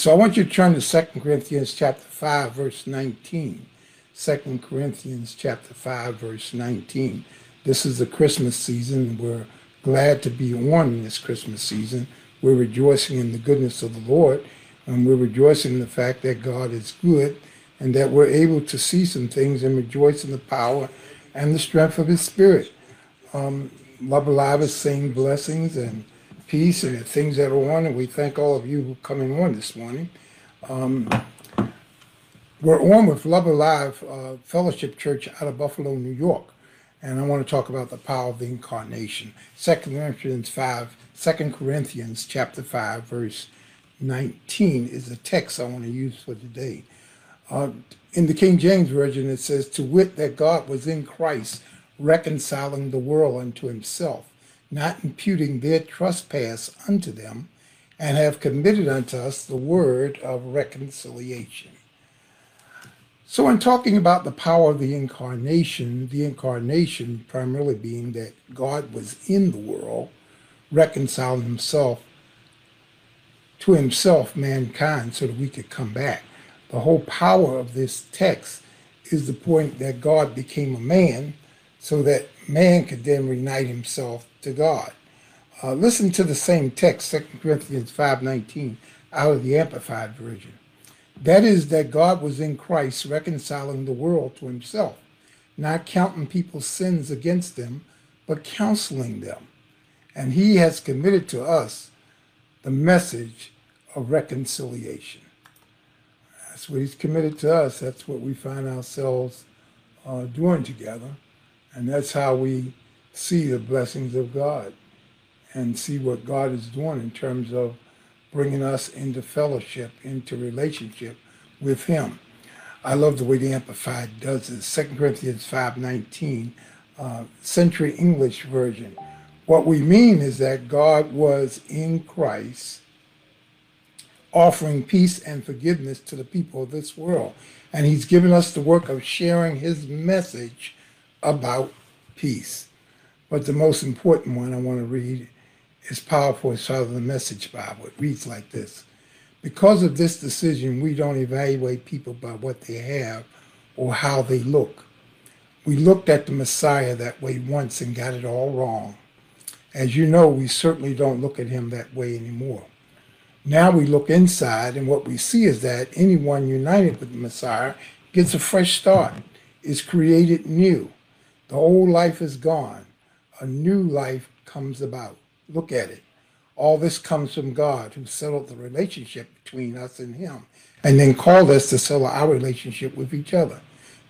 So I want you to turn to 2 Corinthians chapter 5, verse 19. 2 Corinthians chapter 5, verse 19. This is the Christmas season. We're glad to be on this Christmas season. We're rejoicing in the goodness of the Lord, and we're rejoicing in the fact that God is good and that we're able to see some things and rejoice in the power and the strength of His Spirit. Um, Love Alive is saying blessings and peace and the things that are on, and we thank all of you who coming on this morning. Um, we're on with Love Alive uh, Fellowship Church out of Buffalo, New York, and I want to talk about the power of the incarnation. Second Corinthians 5, 2 Corinthians chapter 5, verse 19 is the text I want to use for today. Uh, in the King James Version, it says, To wit, that God was in Christ, reconciling the world unto himself, not imputing their trespass unto them, and have committed unto us the word of reconciliation. So, in talking about the power of the incarnation, the incarnation primarily being that God was in the world, reconciling himself to himself, mankind, so that we could come back. The whole power of this text is the point that God became a man so that man could then unite himself to God. Uh, listen to the same text, 2 Corinthians 5.19, out of the Amplified Version. That is that God was in Christ reconciling the world to himself, not counting people's sins against them, but counseling them. And he has committed to us the message of reconciliation. That's what he's committed to us. That's what we find ourselves uh, doing together. And that's how we see the blessings of God and see what God is doing in terms of bringing us into fellowship, into relationship with him. I love the way the Amplified does this. 2 Corinthians 5.19, uh, Century English Version. What we mean is that God was in Christ offering peace and forgiveness to the people of this world. And he's given us the work of sharing his message about peace. But the most important one I want to read is powerful as out of the Message Bible. It reads like this. Because of this decision, we don't evaluate people by what they have or how they look. We looked at the Messiah that way once and got it all wrong. As you know, we certainly don't look at him that way anymore. Now we look inside, and what we see is that anyone united with the Messiah gets a fresh start, is created new. The old life is gone, a new life comes about. Look at it. All this comes from God, who settled the relationship between us and Him, and then called us to settle our relationship with each other.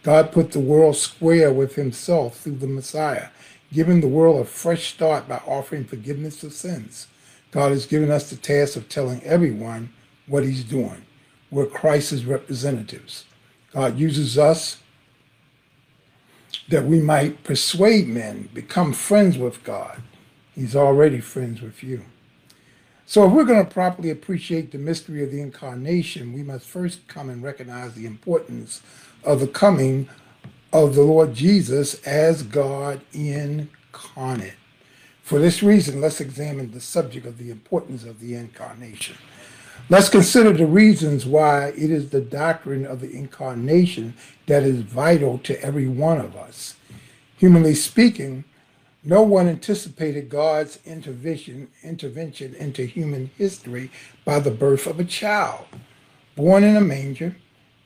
God put the world square with Himself through the Messiah, giving the world a fresh start by offering forgiveness of sins. God has given us the task of telling everyone what he's doing. We're Christ's representatives. God uses us that we might persuade men, become friends with God. He's already friends with you. So if we're going to properly appreciate the mystery of the incarnation, we must first come and recognize the importance of the coming of the Lord Jesus as God incarnate. For this reason, let's examine the subject of the importance of the incarnation. Let's consider the reasons why it is the doctrine of the incarnation that is vital to every one of us. Humanly speaking, no one anticipated God's intervention, intervention into human history by the birth of a child. Born in a manger,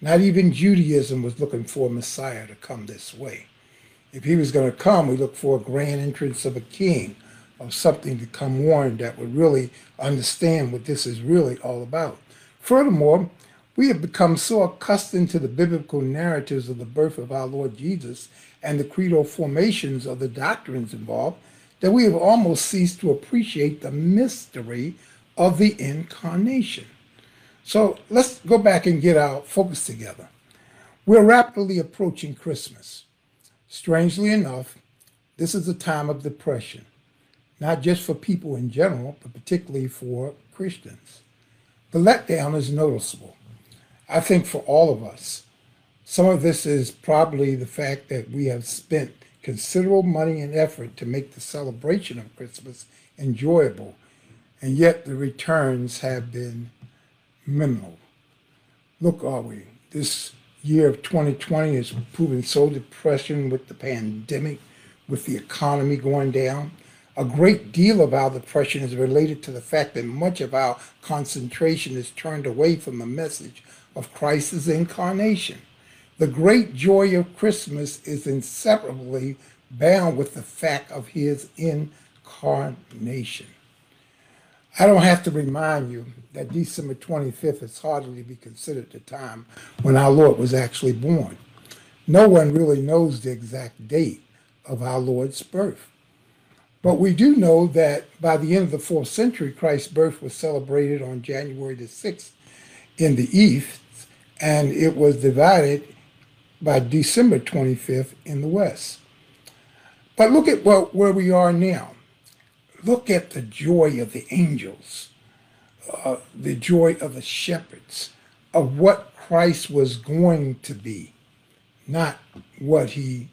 not even Judaism was looking for a Messiah to come this way. If he was going to come, we looked for a grand entrance of a king of something to come on that would really understand what this is really all about. Furthermore, we have become so accustomed to the biblical narratives of the birth of our Lord Jesus and the credo formations of the doctrines involved that we have almost ceased to appreciate the mystery of the incarnation. So let's go back and get our focus together. We're rapidly approaching Christmas. Strangely enough, this is a time of depression not just for people in general, but particularly for Christians. The letdown is noticeable. I think for all of us, some of this is probably the fact that we have spent considerable money and effort to make the celebration of Christmas enjoyable, and yet the returns have been minimal. Look, are we? This year of 2020 is proving so depressing with the pandemic, with the economy going down. A great deal of our depression is related to the fact that much of our concentration is turned away from the message of Christ's incarnation. The great joy of Christmas is inseparably bound with the fact of his incarnation. I don't have to remind you that December 25th is hardly to be considered the time when our Lord was actually born. No one really knows the exact date of our Lord's birth. But we do know that by the end of the fourth century, Christ's birth was celebrated on January the 6th in the East, and it was divided by December 25th in the West. But look at what, where we are now. Look at the joy of the angels, uh, the joy of the shepherds, of what Christ was going to be, not what he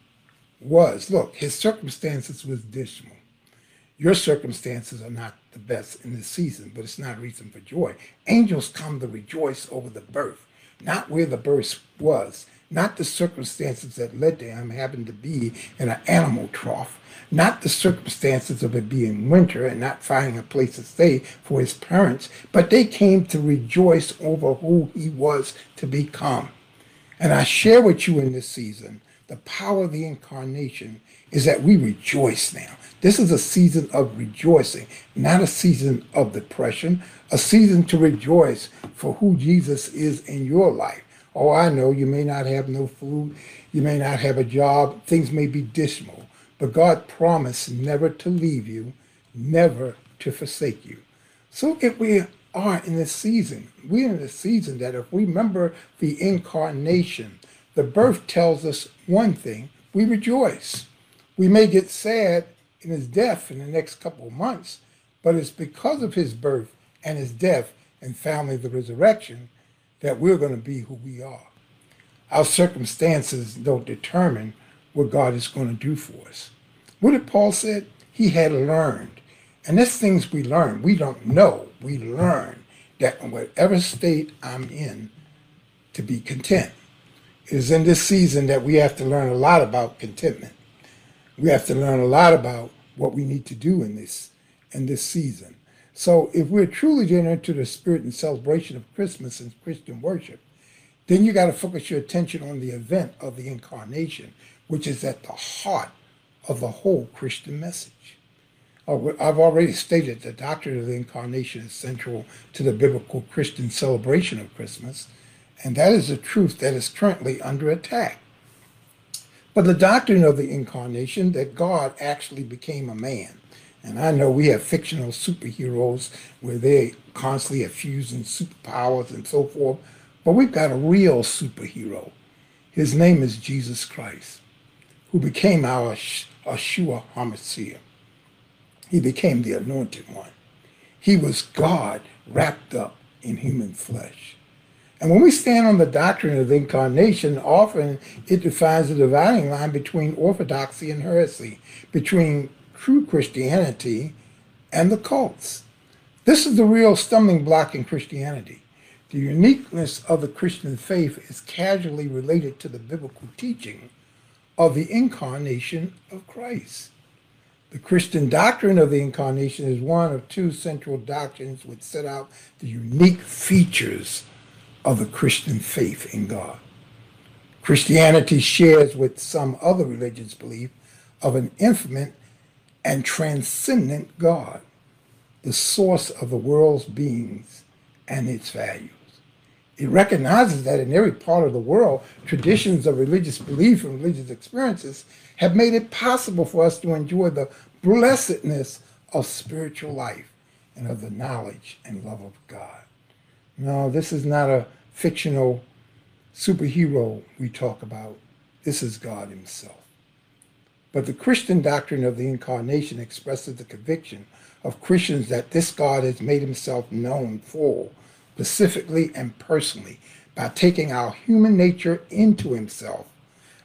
was. Look, his circumstances was dismal. Your circumstances are not the best in this season, but it's not a reason for joy. Angels come to rejoice over the birth, not where the birth was, not the circumstances that led to him having to be in an animal trough, not the circumstances of it being winter and not finding a place to stay for his parents, but they came to rejoice over who he was to become. And I share with you in this season the power of the incarnation is that we rejoice now. This is a season of rejoicing, not a season of depression, a season to rejoice for who Jesus is in your life. Oh, I know you may not have no food, you may not have a job, things may be dismal, but God promised never to leave you, never to forsake you. So if we are in this season, we're in the season that if we remember the incarnation, the birth tells us one thing, we rejoice. We may get sad in his death in the next couple of months, but it's because of his birth and his death and finally the resurrection that we're going to be who we are. Our circumstances don't determine what God is going to do for us. What did Paul said? He had learned. And there's things we learn. We don't know. We learn that in whatever state I'm in, to be content. It is in this season that we have to learn a lot about contentment. We have to learn a lot about what we need to do in this in this season. So if we're truly getting into the spirit and celebration of Christmas and Christian worship, then you got to focus your attention on the event of the incarnation, which is at the heart of the whole Christian message. Uh, I've already stated the doctrine of the incarnation is central to the biblical Christian celebration of Christmas, and that is a truth that is currently under attack. But the doctrine of the incarnation, that God actually became a man, and I know we have fictional superheroes where they constantly are fusing superpowers and so forth, but we've got a real superhero. His name is Jesus Christ, who became our Yeshua HaMashiach. He became the anointed one. He was God wrapped up in human flesh. And when we stand on the doctrine of the incarnation, often it defines the dividing line between orthodoxy and heresy, between true Christianity and the cults. This is the real stumbling block in Christianity. The uniqueness of the Christian faith is casually related to the biblical teaching of the incarnation of Christ. The Christian doctrine of the incarnation is one of two central doctrines which set out the unique features of the Christian faith in God. Christianity shares with some other religions belief of an infinite and transcendent God, the source of the world's beings and its values. It recognizes that in every part of the world, traditions of religious belief and religious experiences have made it possible for us to enjoy the blessedness of spiritual life and of the knowledge and love of God. No, this is not a fictional superhero we talk about. This is God Himself. But the Christian doctrine of the incarnation expresses the conviction of Christians that this God has made himself known full, specifically and personally, by taking our human nature into himself,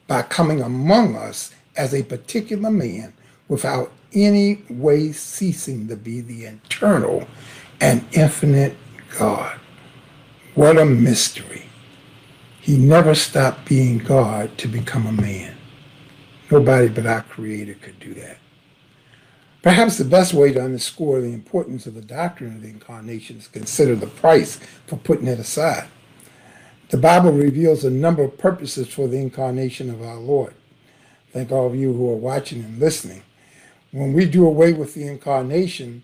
by coming among us as a particular man without any way ceasing to be the eternal and infinite God. What a mystery. He never stopped being God to become a man. Nobody but our Creator could do that. Perhaps the best way to underscore the importance of the doctrine of the incarnation is to consider the price for putting it aside. The Bible reveals a number of purposes for the incarnation of our Lord. Thank all of you who are watching and listening. When we do away with the incarnation,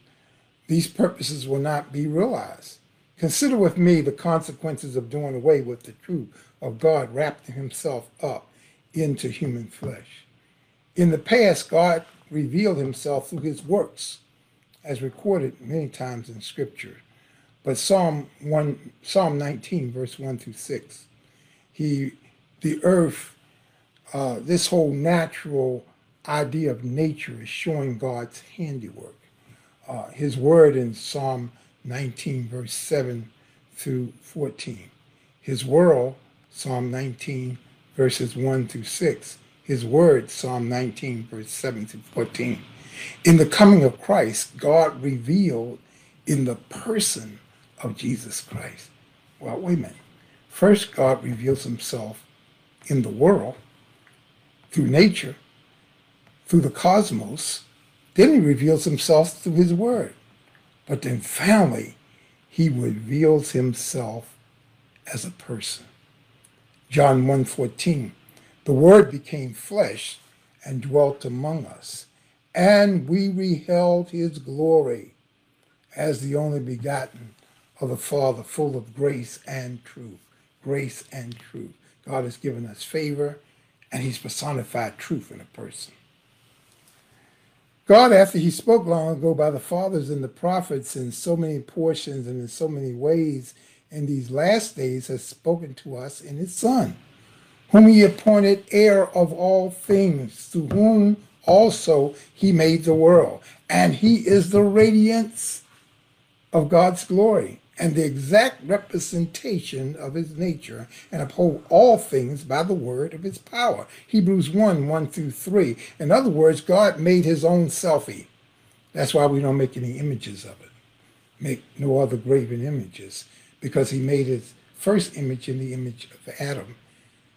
these purposes will not be realized. Consider with me the consequences of doing away with the truth of God wrapping himself up into human flesh. In the past, God revealed himself through his works, as recorded many times in Scripture. But Psalm 1, Psalm 19, verse 1 through 6, he, the earth, uh, this whole natural idea of nature is showing God's handiwork. Uh, his word in Psalm 19, verse 7 through 14. His world, Psalm 19, verses 1 through 6 his word, Psalm 19, verse 7 through 14. In the coming of Christ, God revealed in the person of Jesus Christ. Well, wait a minute. First, God reveals himself in the world through nature, through the cosmos. Then he reveals himself through his word. But then finally, he reveals himself as a person. John 1:14 the Word became flesh and dwelt among us, and we beheld his glory as the only begotten of the Father, full of grace and truth. Grace and truth. God has given us favor, and he's personified truth in a person. God, after he spoke long ago by the fathers and the prophets in so many portions and in so many ways, in these last days has spoken to us in his Son whom he appointed heir of all things, through whom also he made the world. And he is the radiance of God's glory and the exact representation of his nature and uphold all things by the word of his power. Hebrews 1 1 through 3. In other words, God made his own selfie. That's why we don't make any images of it, make no other graven images, because he made his first image in the image of Adam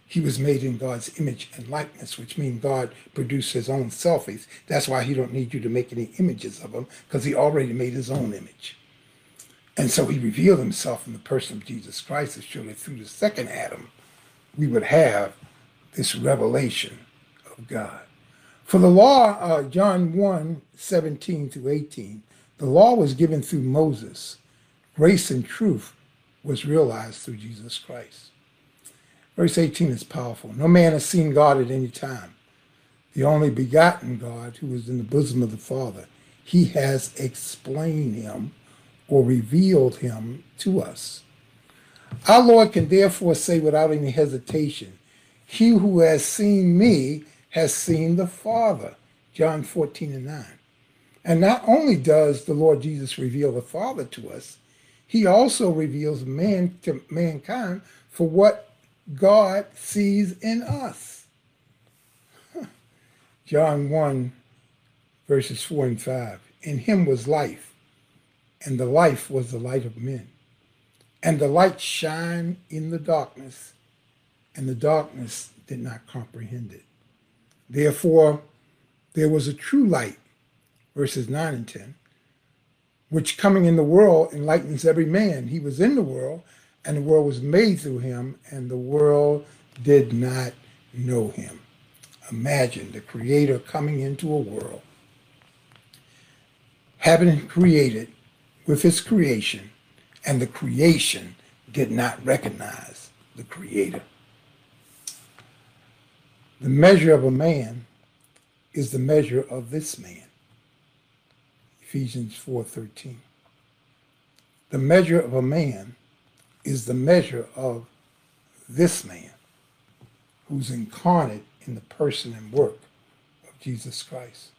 he was made in God's image and likeness, which means God produced his own selfies. That's why he don't need you to make any images of him, because he already made his own image. And so he revealed himself in the person of Jesus Christ, and surely through the second Adam, we would have this revelation of God. For the law, uh, John 1, 17 to 18, the law was given through Moses. Grace and truth was realized through Jesus Christ. Verse 18 is powerful. No man has seen God at any time. The only begotten God who is in the bosom of the Father, he has explained him or revealed him to us. Our Lord can therefore say without any hesitation, He who has seen me has seen the Father. John 14 and 9. And not only does the Lord Jesus reveal the Father to us, he also reveals man to mankind for what God sees in us. John 1, verses 4 and 5. In him was life, and the life was the light of men. And the light shined in the darkness, and the darkness did not comprehend it. Therefore, there was a true light, verses 9 and 10, which coming in the world enlightens every man. He was in the world, and the world was made through him, and the world did not know him. Imagine the Creator coming into a world, having created with his creation, and the creation did not recognize the Creator. The measure of a man is the measure of this man. Ephesians 4:13. The measure of a man is the measure of this man who's incarnate in the person and work of Jesus Christ.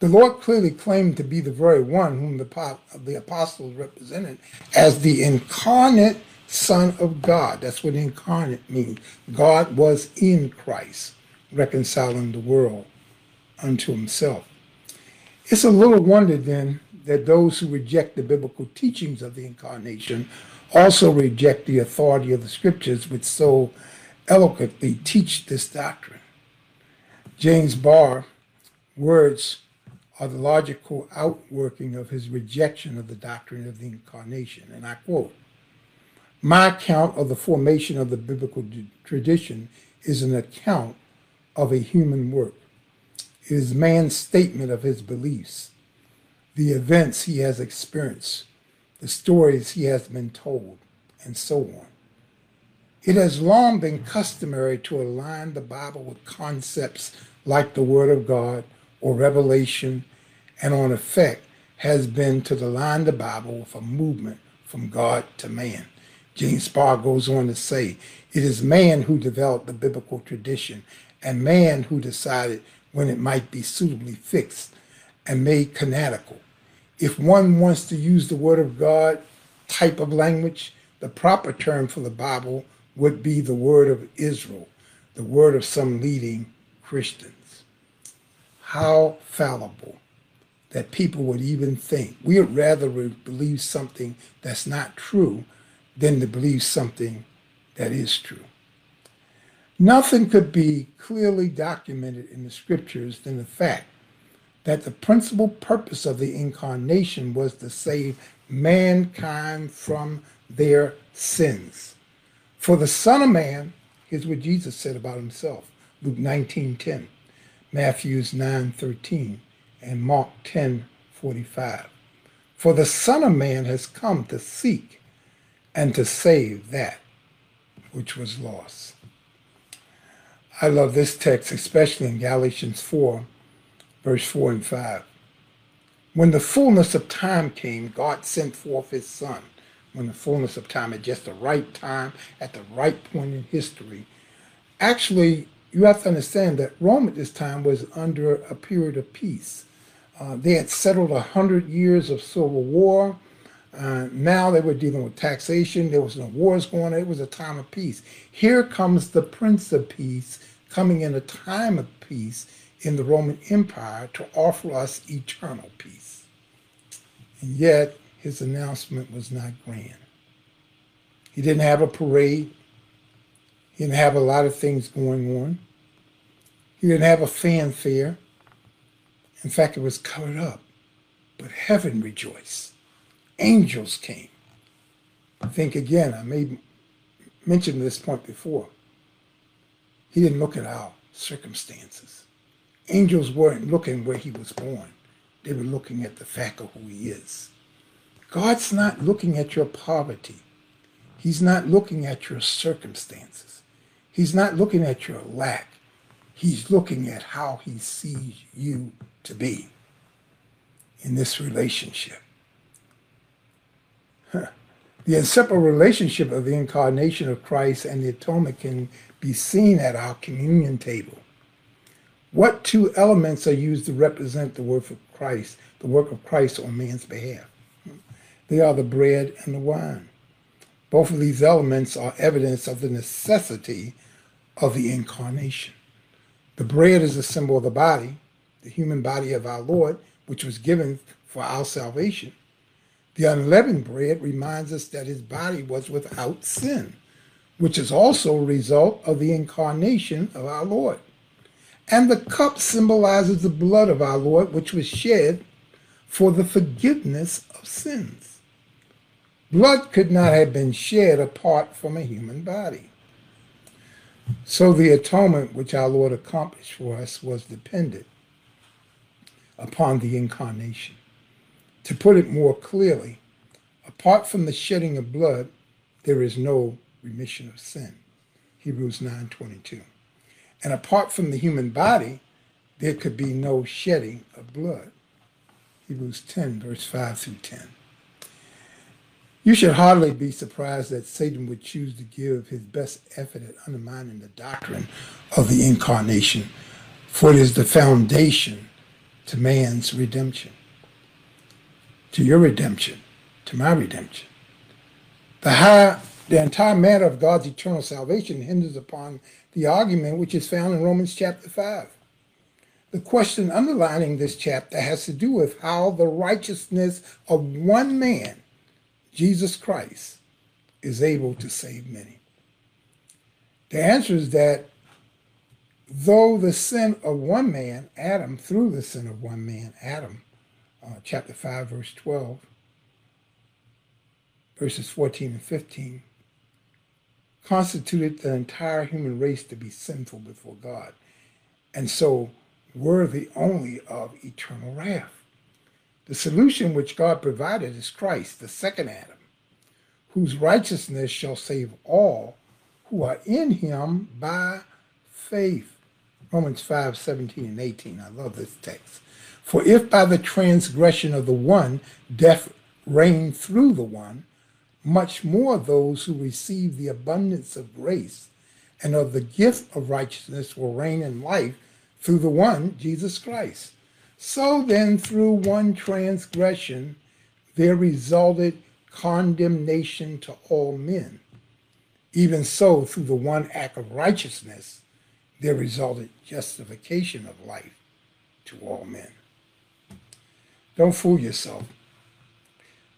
The Lord clearly claimed to be the very one whom the, the apostles represented as the incarnate Son of God. That's what incarnate means. God was in Christ, reconciling the world unto himself. It's a little wonder then that those who reject the biblical teachings of the incarnation also reject the authority of the scriptures, which so eloquently teach this doctrine. James Barr words are the logical outworking of his rejection of the doctrine of the incarnation. And I quote My account of the formation of the biblical tradition is an account of a human work. It is man's statement of his beliefs, the events he has experienced, the stories he has been told, and so on. It has long been customary to align the Bible with concepts like the Word of God or revelation, and on effect has been to align the Bible with a movement from God to man. James Barr goes on to say, it is man who developed the biblical tradition and man who decided when it might be suitably fixed and made canonical. If one wants to use the Word of God type of language, the proper term for the Bible would be the Word of Israel, the word of some leading Christians how fallible that people would even think. We would rather believe something that's not true than to believe something that is true. Nothing could be clearly documented in the scriptures than the fact that the principal purpose of the incarnation was to save mankind from their sins. For the Son of Man, here's what Jesus said about himself, Luke 19 10. Matthew's 9:13 and Mark 10:45. For the Son of Man has come to seek and to save that which was lost. I love this text, especially in Galatians 4, verse 4 and 5. When the fullness of time came, God sent forth his Son. When the fullness of time, at just the right time, at the right point in history, actually you have to understand that Rome at this time was under a period of peace. Uh, they had settled a hundred years of civil war. Uh, now they were dealing with taxation. There was no wars going on. It was a time of peace. Here comes the Prince of Peace coming in a time of peace in the Roman Empire to offer us eternal peace. And yet, his announcement was not grand. He didn't have a parade. He didn't have a lot of things going on. He didn't have a fanfare. In fact, it was covered up. But heaven rejoiced. Angels came. Think again, I may mention this point before. He didn't look at our circumstances. Angels weren't looking where he was born. They were looking at the fact of who he is. God's not looking at your poverty. He's not looking at your circumstances. He's not looking at your lack. He's looking at how he sees you to be in this relationship. Huh. The inseparable relationship of the incarnation of Christ and the atonement can be seen at our communion table. What two elements are used to represent the work of Christ, the work of Christ on man's behalf? They are the bread and the wine. Both of these elements are evidence of the necessity of the incarnation. The bread is a symbol of the body, the human body of our Lord, which was given for our salvation. The unleavened bread reminds us that his body was without sin, which is also a result of the incarnation of our Lord. And the cup symbolizes the blood of our Lord, which was shed for the forgiveness of sins. Blood could not have been shed apart from a human body. So the atonement which our Lord accomplished for us was dependent upon the incarnation. To put it more clearly, apart from the shedding of blood, there is no remission of sin. Hebrews 9:22. And apart from the human body, there could be no shedding of blood. Hebrews 10, verse 5 through 10. You should hardly be surprised that Satan would choose to give his best effort at undermining the doctrine of the incarnation, for it is the foundation to man's redemption, to your redemption, to my redemption. The, high, the entire matter of God's eternal salvation hinges upon the argument which is found in Romans chapter 5. The question underlining this chapter has to do with how the righteousness of one man Jesus Christ is able to save many? The answer is that though the sin of one man, Adam, through the sin of one man, Adam, uh, chapter 5, verse 12, verses 14 and 15, constituted the entire human race to be sinful before God, and so worthy only of eternal wrath. The solution which God provided is Christ, the second Adam, whose righteousness shall save all who are in him by faith. Romans 5 17 and 18. I love this text. For if by the transgression of the one death reigned through the one, much more those who receive the abundance of grace and of the gift of righteousness will reign in life through the one, Jesus Christ. So then, through one transgression, there resulted condemnation to all men. Even so, through the one act of righteousness, there resulted justification of life to all men. Don't fool yourself.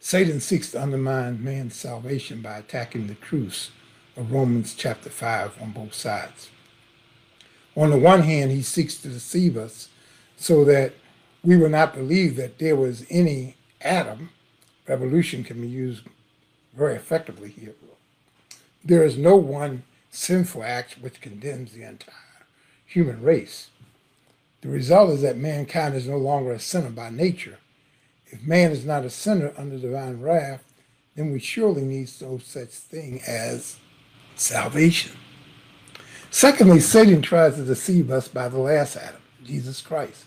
Satan seeks to undermine man's salvation by attacking the truths of Romans chapter 5 on both sides. On the one hand, he seeks to deceive us so that we will not believe that there was any Adam. Revolution can be used very effectively here. There is no one sinful act which condemns the entire human race. The result is that mankind is no longer a sinner by nature. If man is not a sinner under divine wrath, then we surely need no such thing as salvation. Secondly, Satan tries to deceive us by the last Adam, Jesus Christ.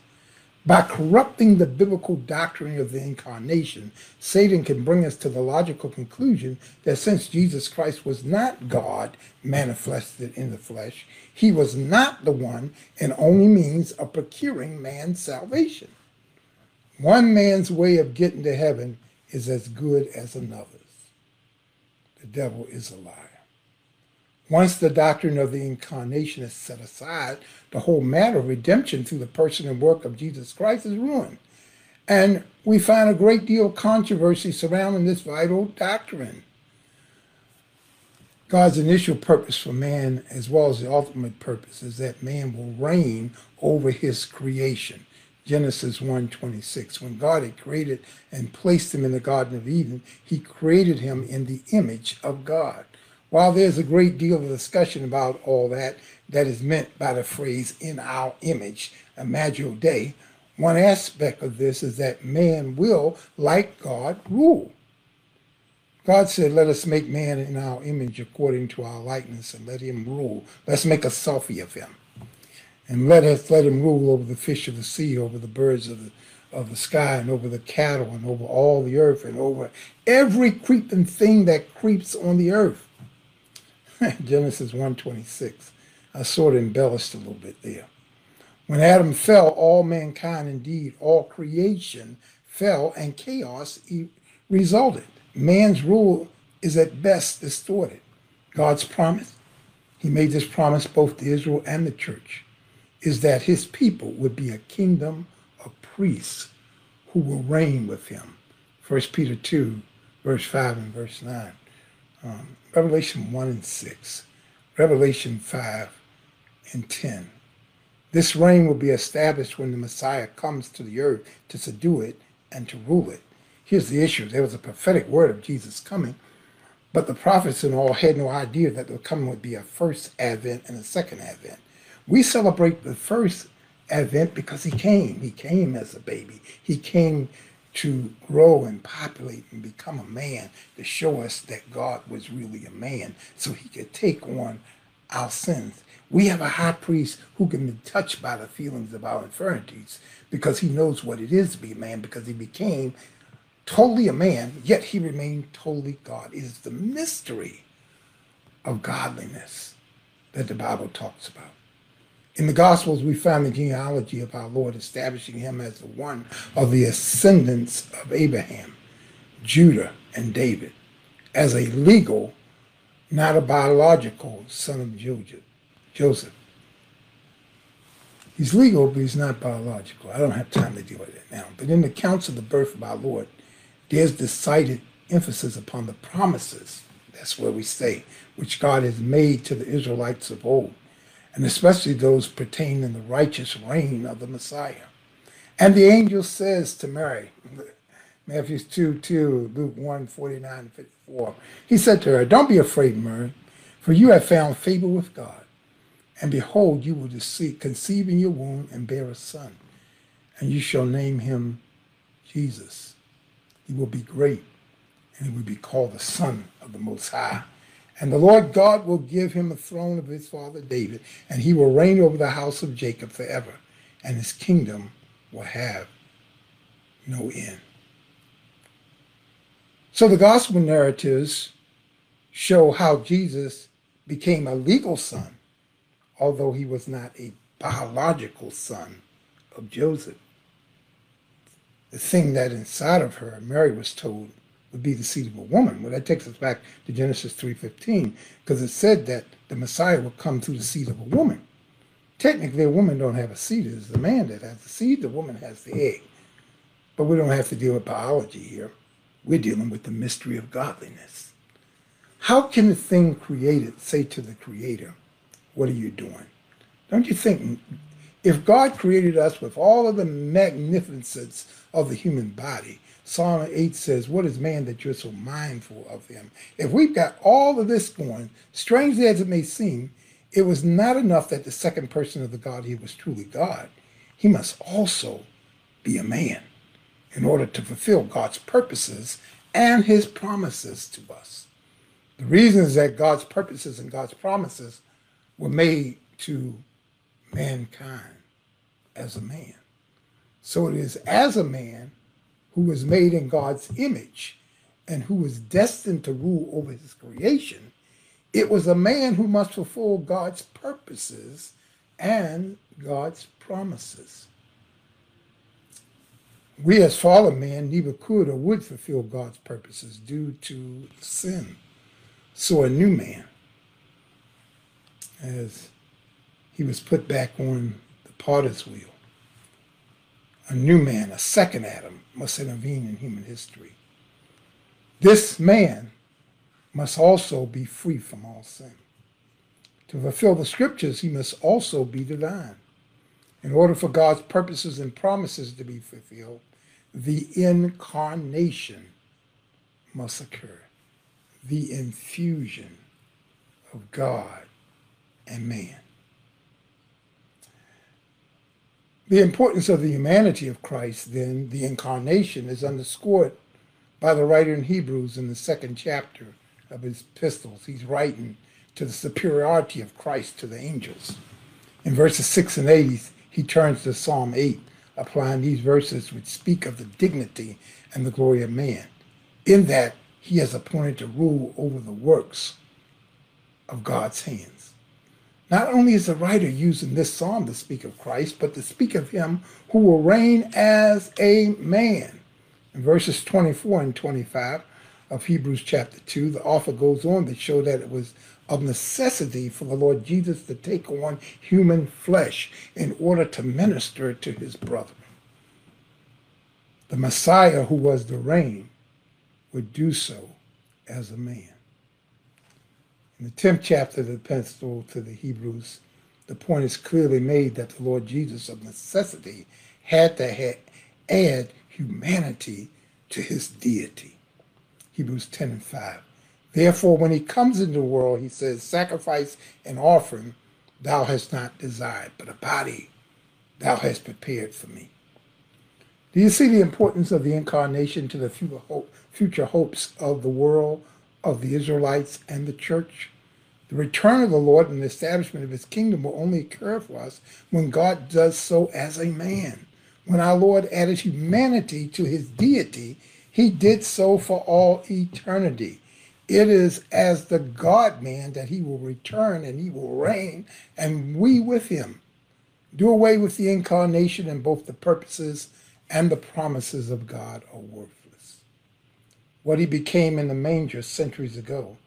By corrupting the biblical doctrine of the incarnation, Satan can bring us to the logical conclusion that since Jesus Christ was not God manifested in the flesh, he was not the one and only means of procuring man's salvation. One man's way of getting to heaven is as good as another's. The devil is a liar. Once the doctrine of the incarnation is set aside, the whole matter of redemption through the person and work of Jesus Christ is ruined. And we find a great deal of controversy surrounding this vital doctrine. God's initial purpose for man, as well as the ultimate purpose, is that man will reign over his creation. Genesis 1:26. When God had created and placed him in the Garden of Eden, he created him in the image of God. While there's a great deal of discussion about all that that is meant by the phrase in our image, Imago Dei, one aspect of this is that man will, like God, rule. God said, Let us make man in our image according to our likeness and let him rule. Let's make a selfie of him. And let us let him rule over the fish of the sea, over the birds of the of the sky, and over the cattle, and over all the earth, and over every creeping thing that creeps on the earth. Genesis 1:26. I sort of embellished a little bit there. When Adam fell, all mankind, indeed all creation, fell, and chaos resulted. Man's rule is at best distorted. God's promise, he made this promise both to Israel and the church, is that his people would be a kingdom of priests who will reign with him. 1 Peter 2, verse 5 and verse 9. Um, Revelation 1 and 6, Revelation 5 and 10. This reign will be established when the Messiah comes to the earth to subdue it and to rule it. Here's the issue there was a prophetic word of Jesus coming, but the prophets and all had no idea that the coming would be a first advent and a second advent. We celebrate the first advent because he came. He came as a baby. He came to grow and populate and become a man to show us that God was really a man so he could take on our sins. We have a high priest who can be touched by the feelings of our infirmities because he knows what it is to be a man because he became totally a man, yet he remained totally God. It is the mystery of godliness that the Bible talks about. In the Gospels, we find the genealogy of our Lord establishing him as the one of the ascendants of Abraham, Judah, and David, as a legal, not a biological son of Joseph. He's legal, but he's not biological. I don't have time to deal with it now. But in the accounts of the birth of our Lord, there's decided emphasis upon the promises That's where we say, which God has made to the Israelites of old, and especially those pertaining in the righteous reign of the Messiah. And the angel says to Mary, Matthew 2 2, Luke 1 49 54, he said to her, Don't be afraid, Mary, for you have found favor with God. And behold, you will conceive in your womb and bear a son, and you shall name him Jesus. He will be great, and he will be called the Son of the Most High. And the Lord God will give him a throne of his father David, and he will reign over the house of Jacob forever, and his kingdom will have no end. So the gospel narratives show how Jesus became a legal son, although he was not a biological son of Joseph. The thing that inside of her, Mary was told, would be the seed of a woman. Well, that takes us back to Genesis 3.15, because it said that the Messiah would come through the seed of a woman. Technically, a woman don't have a seed. It's the man that has the seed. The woman has the egg. But we don't have to deal with biology here. We're dealing with the mystery of godliness. How can the thing created say to the creator, what are you doing? Don't you think if God created us with all of the magnificence of the human body, Psalm 8 says, What is man that you're so mindful of him? If we've got all of this going, strangely as it may seem, it was not enough that the second person of the Godhead was truly God. He must also be a man in order to fulfill God's purposes and his promises to us. The reason is that God's purposes and God's promises were made to mankind as a man. So it is as a man who was made in God's image and who was destined to rule over his creation it was a man who must fulfill God's purposes and God's promises. We, as fallen man, neither could or would fulfill God's purposes due to sin. So a new man, as he was put back on the potter's wheel, a new man, a second Adam, must intervene in human history. This man must also be free from all sin. To fulfill the scriptures, he must also be divine. In order for God's purposes and promises to be fulfilled, the incarnation must occur, the infusion of God and man. The importance of the humanity of Christ, then, the incarnation, is underscored by the writer in Hebrews in the second chapter of his epistles, he's writing to the superiority of Christ to the angels. In verses 6 and 8, he turns to Psalm 8, applying these verses which speak of the dignity and the glory of man, in that he has appointed to rule over the works of God's hands. Not only is the writer using this psalm to speak of Christ, but to speak of him who will reign as a man. In verses 24 and 25, of Hebrews chapter 2, the author goes on to show that it was of necessity for the Lord Jesus to take on human flesh in order to minister to his brethren. The Messiah, who was to reign, would do so as a man. In the 10th chapter of the epistle to the Hebrews, the point is clearly made that the Lord Jesus, of necessity, had to add humanity to his deity. Hebrews 10 and 5. Therefore, when he comes into the world, he says, Sacrifice and offering thou hast not desired, but a body thou hast prepared for me. Do you see the importance of the incarnation to the future hopes of the world, of the Israelites, and the church? The return of the Lord and the establishment of his kingdom will only occur for us when God does so as a man. When our Lord added humanity to his deity, he did so for all eternity. It is as the God man that he will return and he will reign, and we with him. Do away with the incarnation, and both the purposes and the promises of God are worthless. What he became in the manger centuries ago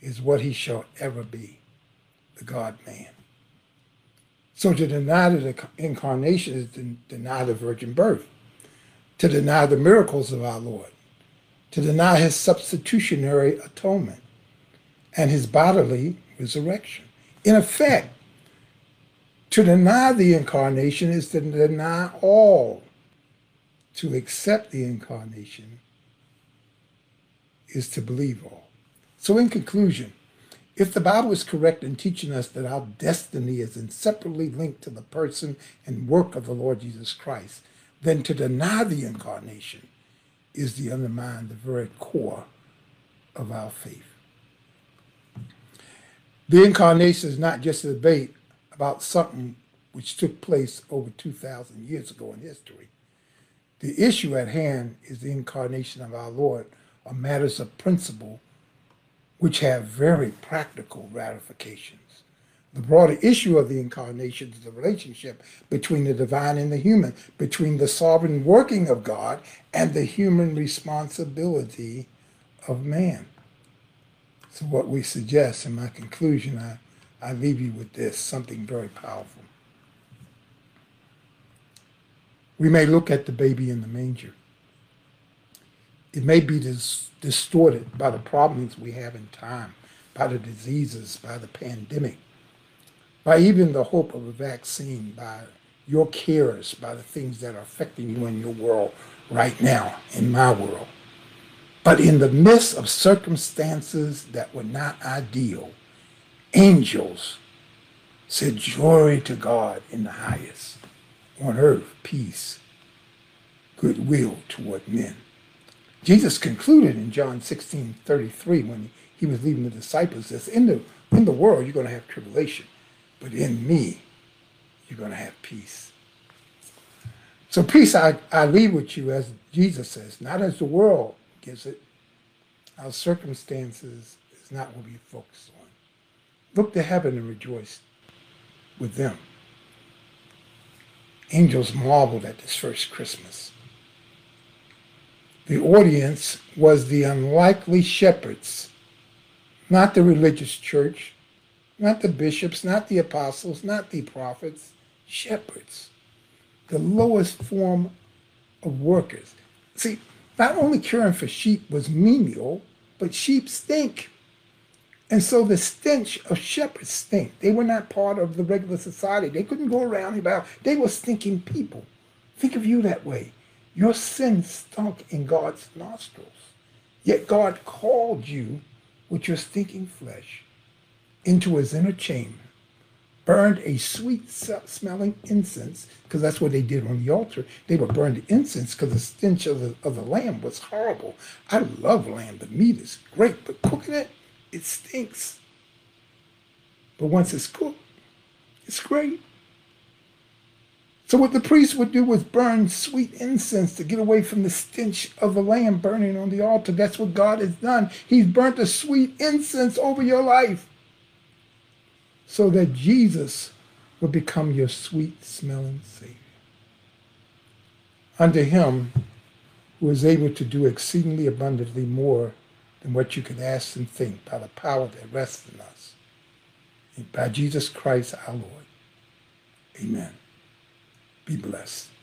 is what he shall ever be the God man. So to deny the incarnation is to deny the virgin birth to deny the miracles of our Lord, to deny his substitutionary atonement, and his bodily resurrection. In effect, to deny the incarnation is to deny all. To accept the incarnation is to believe all. So, in conclusion, if the Bible is correct in teaching us that our destiny is inseparably linked to the person and work of the Lord Jesus Christ, then to deny the incarnation is to undermine the very core of our faith. The incarnation is not just a debate about something which took place over 2,000 years ago in history. The issue at hand is the incarnation of our Lord on matters of principle which have very practical ratifications. The broader issue of the incarnation is the relationship between the divine and the human, between the sovereign working of God and the human responsibility of man. So, what we suggest in my conclusion, I, I leave you with this something very powerful. We may look at the baby in the manger it may be dis- distorted by the problems we have in time, by the diseases, by the pandemic, by even the hope of a vaccine, by your cares, by the things that are affecting you in your world right now, in my world. But in the midst of circumstances that were not ideal, angels said, Glory to God in the highest, on earth, peace, goodwill toward men. Jesus concluded in John 16, 33, when he was leaving the disciples, this in the in the world you're going to have tribulation, but in me, you're going to have peace. So peace I, I leave with you as Jesus says, not as the world gives it. Our circumstances is not what we focus on. Look to heaven and rejoice with them. Angels marveled at this first Christmas. The audience was the unlikely shepherds, not the religious church, not the bishops, not the apostles, not the prophets, shepherds, the lowest form of workers. See, not only caring for sheep was menial, but sheep stink. And so the stench of shepherds stink. They were not part of the regular society. They couldn't go around about. They were stinking people. Think of you that way. Your sin stunk in God's nostrils. Yet God called you with your stinking flesh into his inner chamber, burned a sweet smelling incense, because that's what they did on the altar. They would burn the incense because the stench of the, of the lamb was horrible. I love lamb. The meat is great, but cooking it, it stinks. But once it's cooked, it's great. So what the priest would do was burn sweet incense to get away from the stench of the lamb burning on the altar. That's what God has done. He's burnt a sweet incense over your life so that Jesus would become your sweet smelling Savior. Unto him who is able to do exceedingly abundantly more than what you can ask and think by the power that rests in us. And by Jesus Christ our Lord. Amen. Be blessed.